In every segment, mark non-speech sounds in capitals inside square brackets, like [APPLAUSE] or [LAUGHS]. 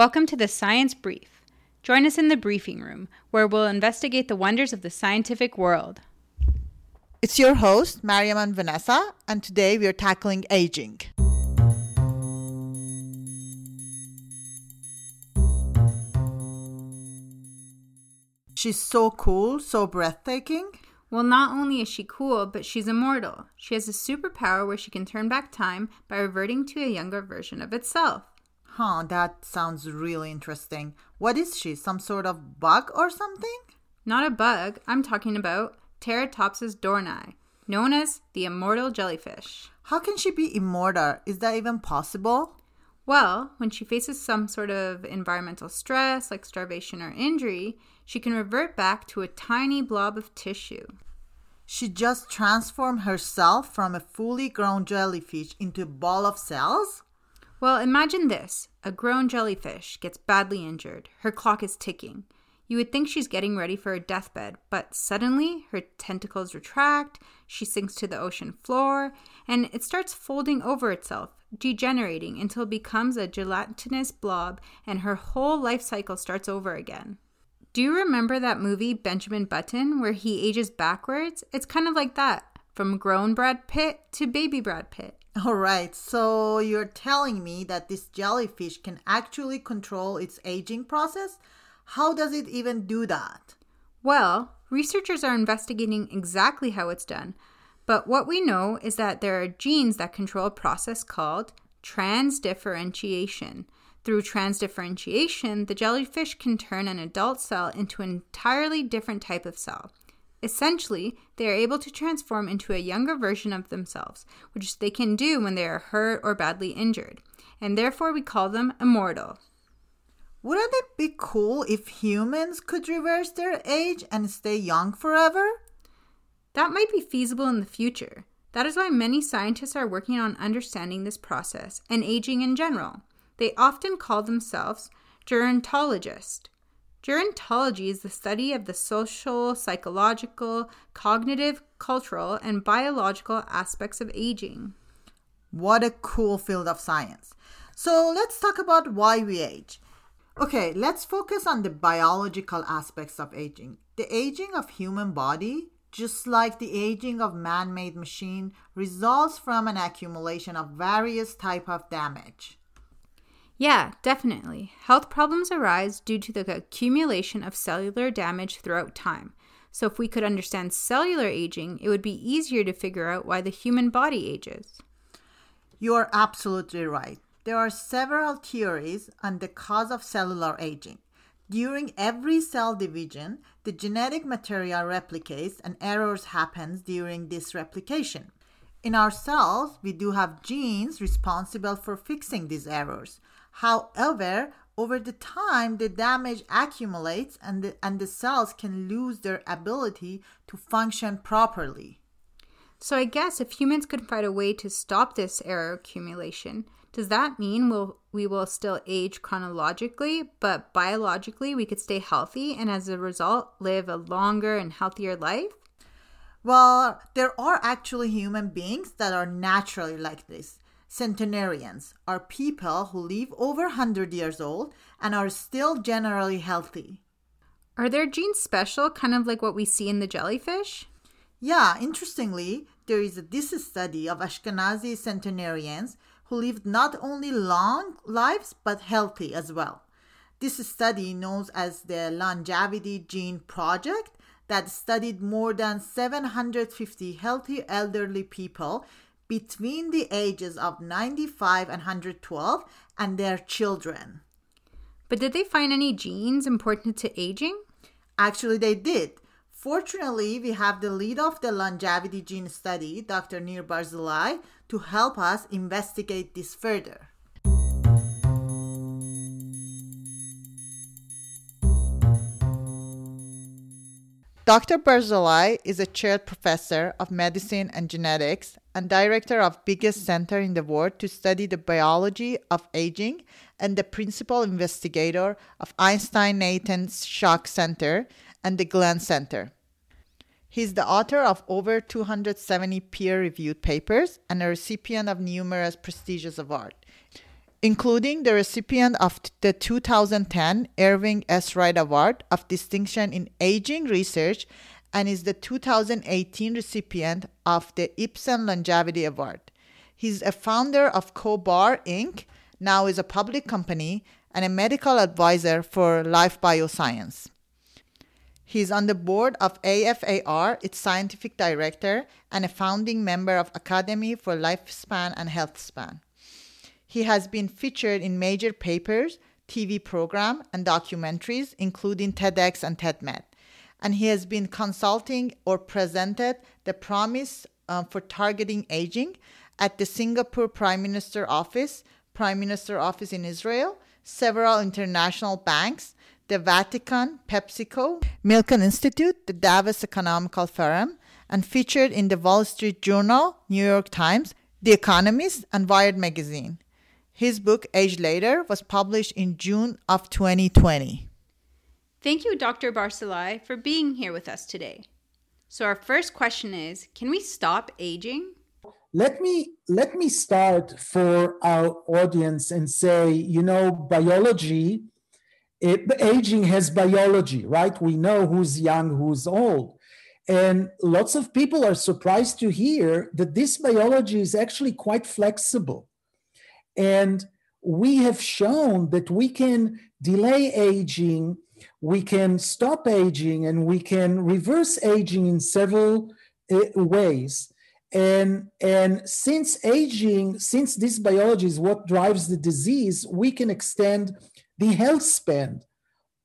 Welcome to the Science Brief. Join us in the briefing room, where we'll investigate the wonders of the scientific world. It's your host, Mariam and Vanessa, and today we are tackling aging. She's so cool, so breathtaking. Well, not only is she cool, but she's immortal. She has a superpower where she can turn back time by reverting to a younger version of itself. Huh, that sounds really interesting. What is she? Some sort of bug or something? Not a bug, I'm talking about Turritopsis dohrnii, known as the immortal jellyfish. How can she be immortal? Is that even possible? Well, when she faces some sort of environmental stress like starvation or injury, she can revert back to a tiny blob of tissue. She just transformed herself from a fully grown jellyfish into a ball of cells? Well, imagine this a grown jellyfish gets badly injured. Her clock is ticking. You would think she's getting ready for a deathbed, but suddenly her tentacles retract, she sinks to the ocean floor, and it starts folding over itself, degenerating until it becomes a gelatinous blob, and her whole life cycle starts over again. Do you remember that movie Benjamin Button where he ages backwards? It's kind of like that, from grown Brad Pitt to baby Brad Pitt. All right, so you're telling me that this jellyfish can actually control its aging process? How does it even do that? Well, researchers are investigating exactly how it's done, but what we know is that there are genes that control a process called transdifferentiation. Through transdifferentiation, the jellyfish can turn an adult cell into an entirely different type of cell. Essentially, they are able to transform into a younger version of themselves, which they can do when they are hurt or badly injured, and therefore we call them immortal. Wouldn't it be cool if humans could reverse their age and stay young forever? That might be feasible in the future. That is why many scientists are working on understanding this process and aging in general. They often call themselves gerontologists. Gerontology is the study of the social, psychological, cognitive, cultural, and biological aspects of aging. What a cool field of science. So let's talk about why we age. Okay, let's focus on the biological aspects of aging. The aging of human body, just like the aging of man-made machine, results from an accumulation of various type of damage. Yeah, definitely. Health problems arise due to the accumulation of cellular damage throughout time. So, if we could understand cellular aging, it would be easier to figure out why the human body ages. You are absolutely right. There are several theories on the cause of cellular aging. During every cell division, the genetic material replicates and errors happens during this replication. In our cells, we do have genes responsible for fixing these errors. However, over the time, the damage accumulates and the, and the cells can lose their ability to function properly. So, I guess if humans could find a way to stop this error accumulation, does that mean we'll, we will still age chronologically, but biologically we could stay healthy and as a result live a longer and healthier life? Well, there are actually human beings that are naturally like this. Centenarians are people who live over 100 years old and are still generally healthy. Are their genes special, kind of like what we see in the jellyfish? Yeah, interestingly, there is a, this study of Ashkenazi centenarians who lived not only long lives but healthy as well. This study, known as the Longevity Gene Project, that studied more than 750 healthy elderly people between the ages of 95 and 112 and their children. But did they find any genes important to aging? Actually, they did. Fortunately, we have the lead of the longevity gene study, Dr. Nir Barzilai, to help us investigate this further. Dr. Barzilai is a chaired professor of medicine and genetics and director of biggest center in the world to study the biology of aging and the principal investigator of Einstein Nathan Shock Center and the Glenn Center. He's the author of over 270 peer reviewed papers and a recipient of numerous prestigious awards. Including the recipient of the 2010 Irving S. Wright Award of Distinction in Aging Research and is the 2018 recipient of the Ipsen Longevity Award. He's a founder of CohBar Inc., now is a public company, and a medical advisor for Life Bioscience. He's on the board of AFAR, its scientific director, and a founding member of Academy for Lifespan and Healthspan. He has been featured in major papers, TV program, and documentaries, including TEDx and TEDMed. And he has been consulting or presented the promise uh, for targeting aging at the Singapore Prime Minister Office, Prime Minister Office in Israel, several international banks, the Vatican, PepsiCo, Milken Institute, the Davos Economical Forum, and featured in the Wall Street Journal, New York Times, The Economist, and Wired magazine. His book, Age Later, was published in June of 2020. Thank you, Dr. Barzilai, for being here with us today. So, our first question is Can we stop aging? let me let me start for our audience and say you know biology it, aging has biology right we know who's young who's old and lots of people are surprised to hear that this biology is actually quite flexible and we have shown that we can delay aging we can stop aging and we can reverse aging in several uh, ways. And and since aging since this biology is what drives the disease we can extend the health span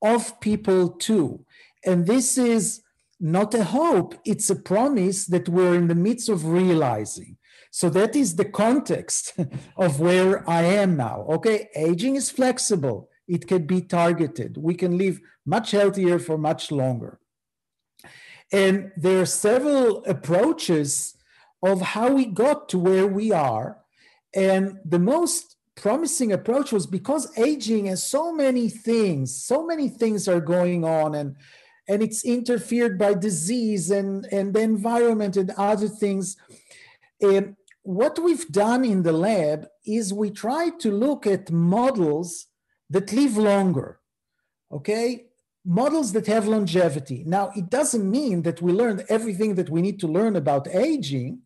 of people too. And this is not a hope it's a promise that we're in the midst of realizing so that is the context [LAUGHS] of where i am now okay aging is flexible it can be targeted we can live much healthier for much longer and there are several approaches of how we got to where we are. And the most promising approach was because aging has so many things, so many things are going on, and and it's interfered by disease and, and the environment and other things. And what we've done in the lab is we try to look at models that live longer. Okay, models that have longevity. Now, it doesn't mean that we learned everything that we need to learn about aging,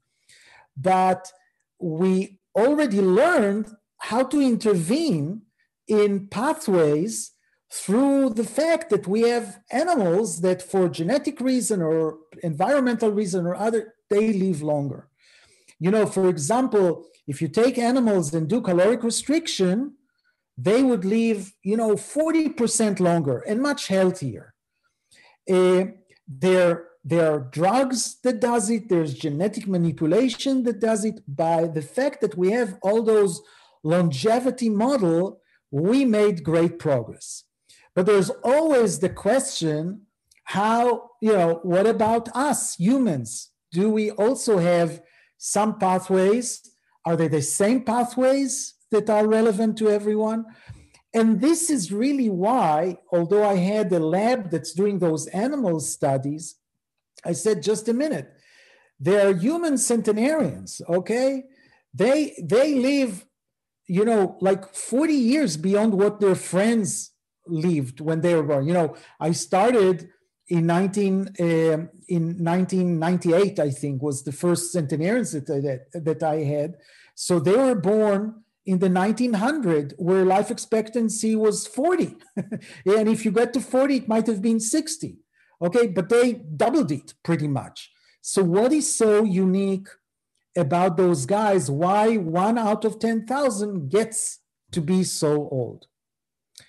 but we already learned how to intervene in pathways through the fact that we have animals that for genetic reason or environmental reason or other they live longer you know for example if you take animals and do caloric restriction they would live you know 40% longer and much healthier. Uh, their there are drugs that does it there's genetic manipulation that does it. By the fact that we have all those longevity model we made great progress. But there's always the question how you know what about us humans? Do we also have some pathways are they the same pathways that are relevant to everyone and this is really why although i had a lab that's doing those animal studies I said, just a minute. They're human centenarians, okay? They they live, you know, like 40 years beyond what their friends lived when they were born. You know, I started in 19 uh, in 1998, I think, was the first centenarians that, that, that I had. So they were born in the 1900 where life expectancy was 40 [LAUGHS] and if you get to 40 it might have been 60 Okay, but they doubled it pretty much. So, what is so unique about those guys? Why one out of 10,000 gets to be so old?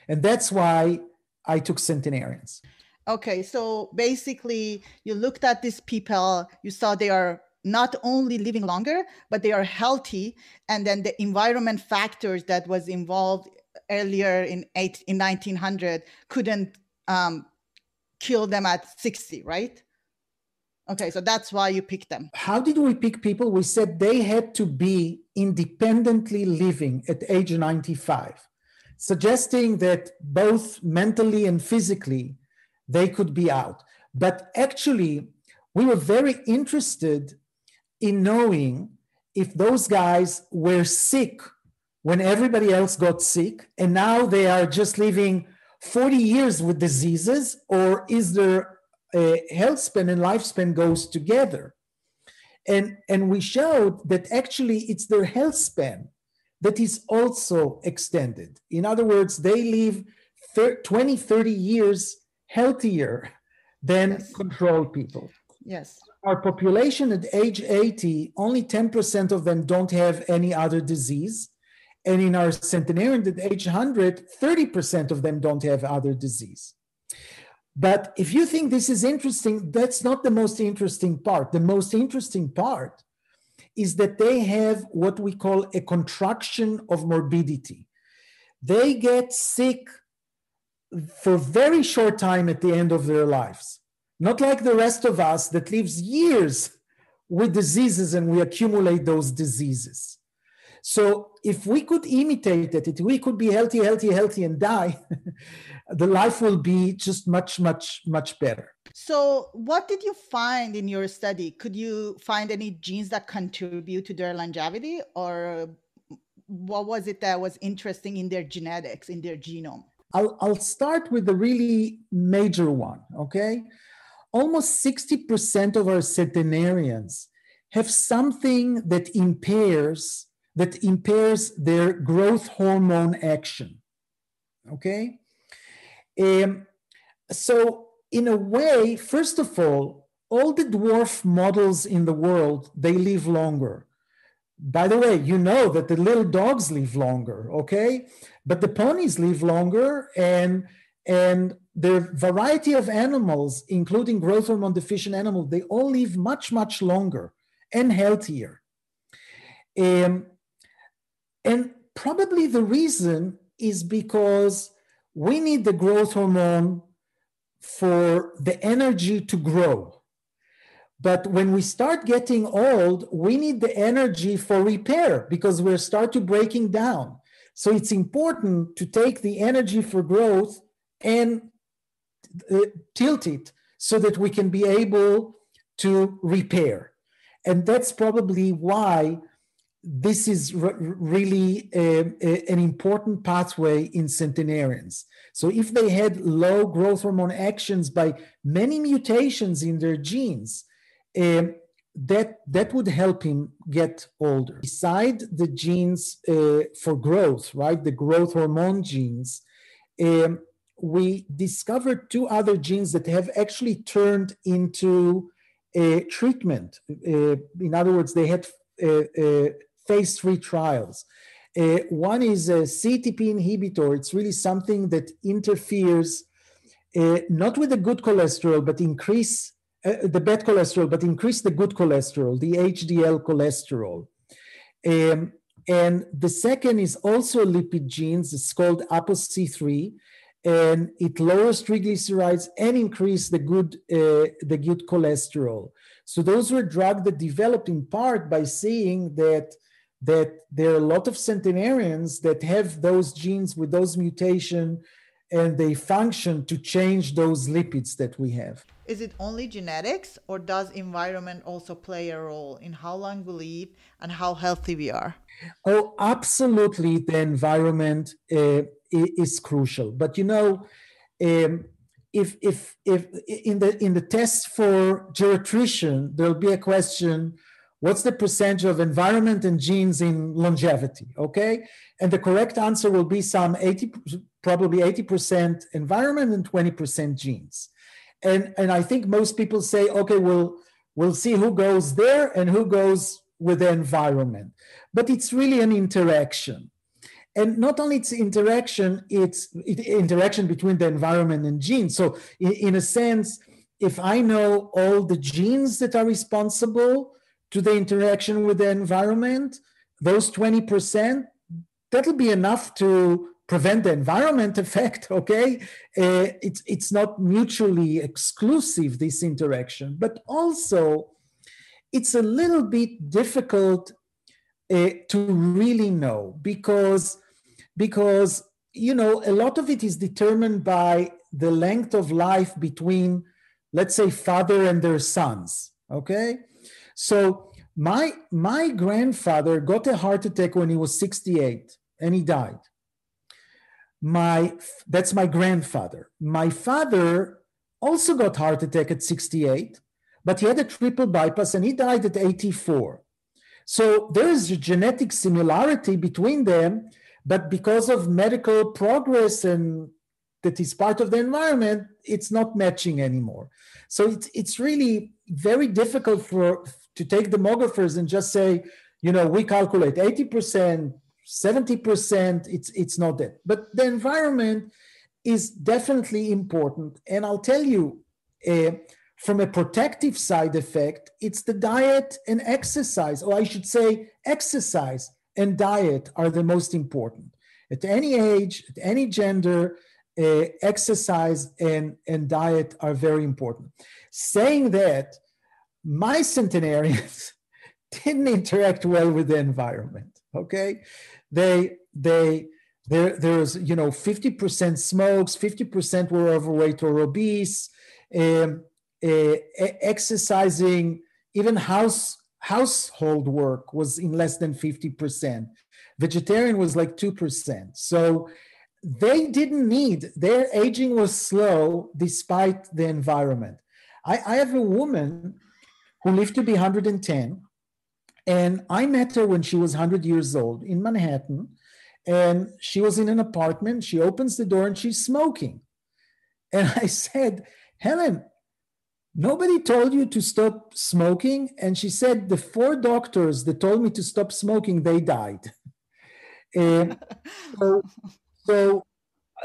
And that's why I took centenarians. Okay, so basically, you looked at these people, you saw they are not only living longer, but they are healthy. And then the environment factors that was involved earlier in eight, in 1900 couldn't um, kill them at 60, right? Okay, so that's why you picked them. How did we pick people? We said they had to be independently living at age 95, suggesting that both mentally and physically they could be out. But actually, we were very interested in knowing if those guys were sick when everybody else got sick and now they are just living 40 years with diseases or is their uh, health span and lifespan goes together and and we showed that actually it's their health span that is also extended in other words they live 20 30 years healthier than yes. control people yes our population at age 80 only 10% of them don't have any other disease and in our centenarian at age 100 30% of them don't have other disease but if you think this is interesting, that's not the most interesting part. The most interesting part is that they have what we call a contraction of morbidity. They get sick for very short time at the end of their lives. Not like the rest of us that lives years with diseases and we accumulate those diseases. So if we could imitate it, if we could be healthy, healthy, healthy and die, [LAUGHS] the life will be just much, much, much better. So, what did you find in your study? Could you find any genes that contribute to their longevity, or what was it that was interesting in their genetics, in their genome? I'll, I'll start with the really major one, okay? Almost 60% of our centenarians have something that impairs that impairs their growth hormone action. Okay? Um, so, in a way, first of all, all the dwarf models in the world, they live longer. By the way, you know that the little dogs live longer, okay? But the ponies live longer and and the variety of animals, including growth hormone deficient animals, they all live much, much longer and healthier. Um, and probably the reason is because we need the growth hormone for the energy to grow. But when we start getting old, we need the energy for repair because we start to breaking down. So it's important to take the energy for growth and uh, tilt it so that we can be able to repair. And that's probably why this is really a, a, an important pathway in centenarians. So, if they had low growth hormone actions by many mutations in their genes, uh, that that would help him get older. Beside the genes uh, for growth, right, the growth hormone genes, um, we discovered two other genes that have actually turned into a treatment. Uh, in other words, they had uh, uh, phase three trials. Uh, one is a CETP inhibitor. It's really something that interferes uh, not with the good cholesterol, but increase uh, the bad cholesterol, but increase the good cholesterol, the HDL cholesterol. Um, and the second is also lipid genes. It's called ApoC3, and it lowers triglycerides and increase the good uh, the good cholesterol. So those were drugs that developed in part by seeing that that there are a lot of centenarians that have those genes with those mutation and they function to change those lipids that we have. Is it only genetics or does environment also play a role in how long we live and how healthy we are? Oh, absolutely. The environment uh, is crucial. But you know, um, if if if in the in the test for geriatrician, there'll be a question what's the percentage of environment and genes in longevity okay and the correct answer will be some 80 probably 80% environment and 20% genes and and i think most people say okay we'll we'll see who goes there and who goes with the environment. But it's really an interaction. And not only it's interaction it's it, interaction between the environment and genes. So in, in a sense if i know all the genes that are responsible to the interaction with the environment, those 20%, that'll be enough to prevent the environment [LAUGHS] effect, okay? Uh, it's, it's not mutually exclusive, this interaction, but also it's a little bit difficult uh, to really know because, because, you know, a lot of it is determined by the length of life between, let's say, father and their sons, okay? So my my grandfather got a heart attack when he was 68 and he died. My that's my grandfather. My father also got heart attack at 68, but he had a triple bypass and he died at 84. So there is a genetic similarity between them, but because of medical progress and that is part of the environment, it's not matching anymore. So it's it's really very difficult for to take demographers and just say, you know, we calculate 80%, 70%, it's it's not that. But the environment is definitely important. And I'll tell you, uh, from a protective side effect, it's the diet and exercise, or I should say, exercise and diet are the most important. At any age, at any gender, uh, exercise and, and diet are very important. Saying that, my centenarians [LAUGHS] didn't interact well with the environment. Okay, they they there there's you know 50% smokes, 50% were overweight or obese. Um, uh, exercising, even house household work was in less than 50%. Vegetarian was like 2%. So they didn't need, their aging was slow despite the environment. I, I have a woman who lived to be 110, and I met her when she was 100 years old in Manhattan. And she was in an apartment. She opens the door and she's smoking. And [LAUGHS] I said, Helen, Nobody told you to stop smoking. And she said, The four doctors that told me to stop smoking, they died. [LAUGHS] and so, so,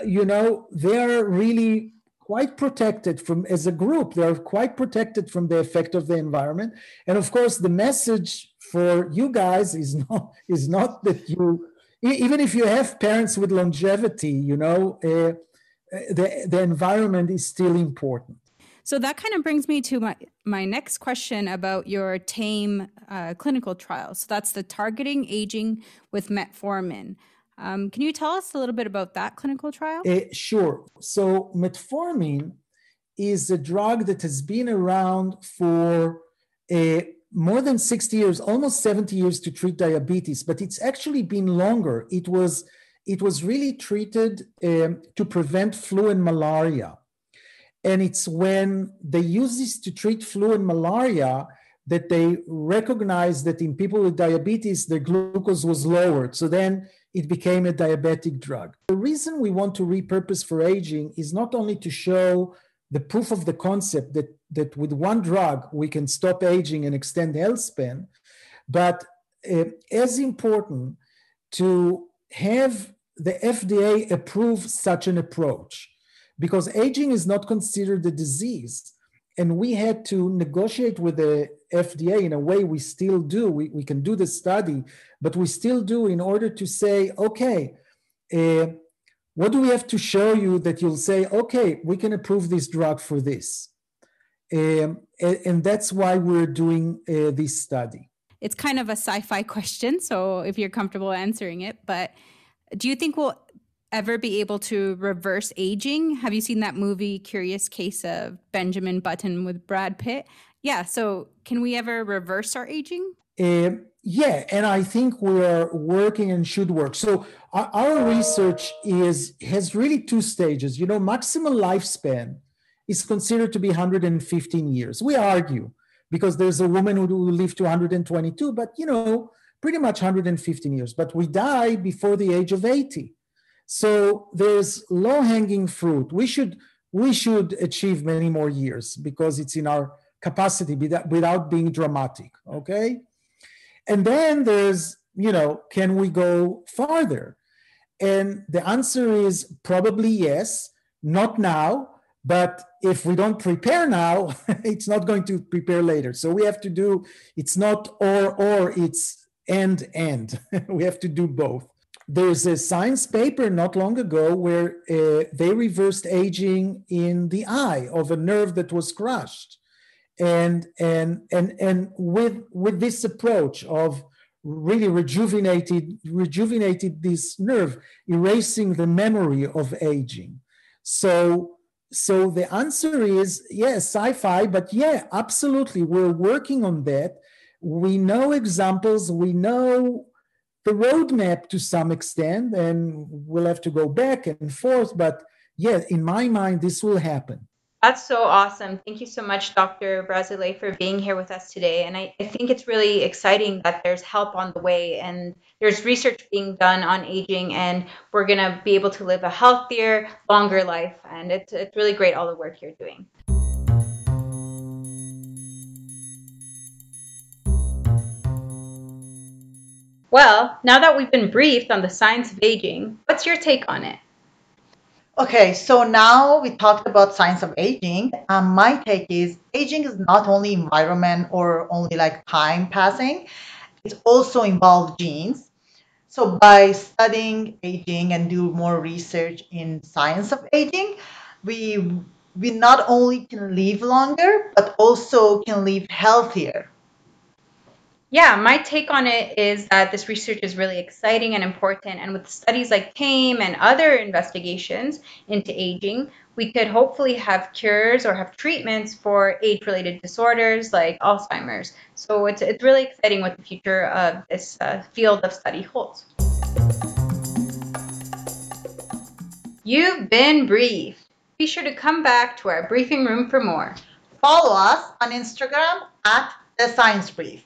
you know, they're really quite protected from, as a group, they're quite protected from the effect of the environment. And of course, the message for you guys is [LAUGHS] not, is not that you, even if you have parents with longevity, you know, uh, the, the environment is still important. So that kind of brings me to my, my next question about your TAME uh, clinical trial. So that's the targeting aging with metformin. Um, can you tell us a little bit about that clinical trial? Uh, sure. So metformin is a drug that has been around for uh, more than 60 years, almost 70 years to treat diabetes, but it's actually been longer. It was it was really treated um, to prevent flu and malaria. And it's when they use this to treat flu and malaria that they recognized that in people with diabetes, their glucose was lowered. So then it became a diabetic drug. The reason we want to repurpose for aging is not only to show the proof of the concept that, that with one drug we can stop aging and extend health span, but uh, as important to have the FDA approve such an approach because aging is not considered a disease. And we had to negotiate with the FDA in a way we still do. We, we can do the study, but we still do in order to say, okay, uh, what do we have to show you that you'll say, okay, we can approve this drug for this? Um, and, and, that's why we're doing uh, this study. It's kind of a sci fi question, so if you're comfortable answering it, but do you think we'll ever be able to reverse aging? Have you seen that movie Curious Case of Benjamin Button with Brad Pitt? Yeah, so can we ever reverse our aging? Uh, yeah, and I think we are working and should work. So our, our research is has really two stages. You know, maximal lifespan is considered to be 115 years. We argue because there's a woman who lived to 122, but you know, pretty much 115 years. But we die before the age of 80. So there's low hanging fruit. We should we should achieve many more years because it's in our capacity without being dramatic. Okay, and then there's you know can we go farther? And the answer is probably yes. Not now, but if we don't prepare now, [LAUGHS] it's not going to prepare later. So we have to do. It's not or or. It's and and. [LAUGHS] we have to do both there's a science paper not long ago where uh, they reversed aging in the eye of a nerve that was crushed. And and and and with with this approach of really rejuvenated rejuvenated this nerve erasing the memory of aging. So so the answer is yes sci-fi but yeah absolutely we're working on that. We know examples we know the roadmap to some extent, and we'll have to go back and forth. But yeah, in my mind, this will happen. That's so awesome. Thank you so much, Dr. Barzilai, for being here with us today. And I, I, think it's really exciting that there's help on the way and there's research being done on aging, and we're going to be able to live a healthier, longer life. And it's, it's really great, all the work you're doing. Well, now that we've been briefed on the science of aging, what's your take on it? Okay, so now we talked about science of aging. Um, my take is aging is not only environment or only like time passing, it also involves genes. So by studying aging and do more research in science of aging, we we not only can live longer, but also can live healthier yeah, my take on it is that this research is really exciting and important. And with studies like TAME and other investigations into aging, we could hopefully have cures or have treatments for age related disorders like Alzheimer's. So it's, it's really exciting what the future of this uh, field of study holds. You've been briefed. Be sure to come back to our briefing room for more. Follow us on Instagram at The Science Brief.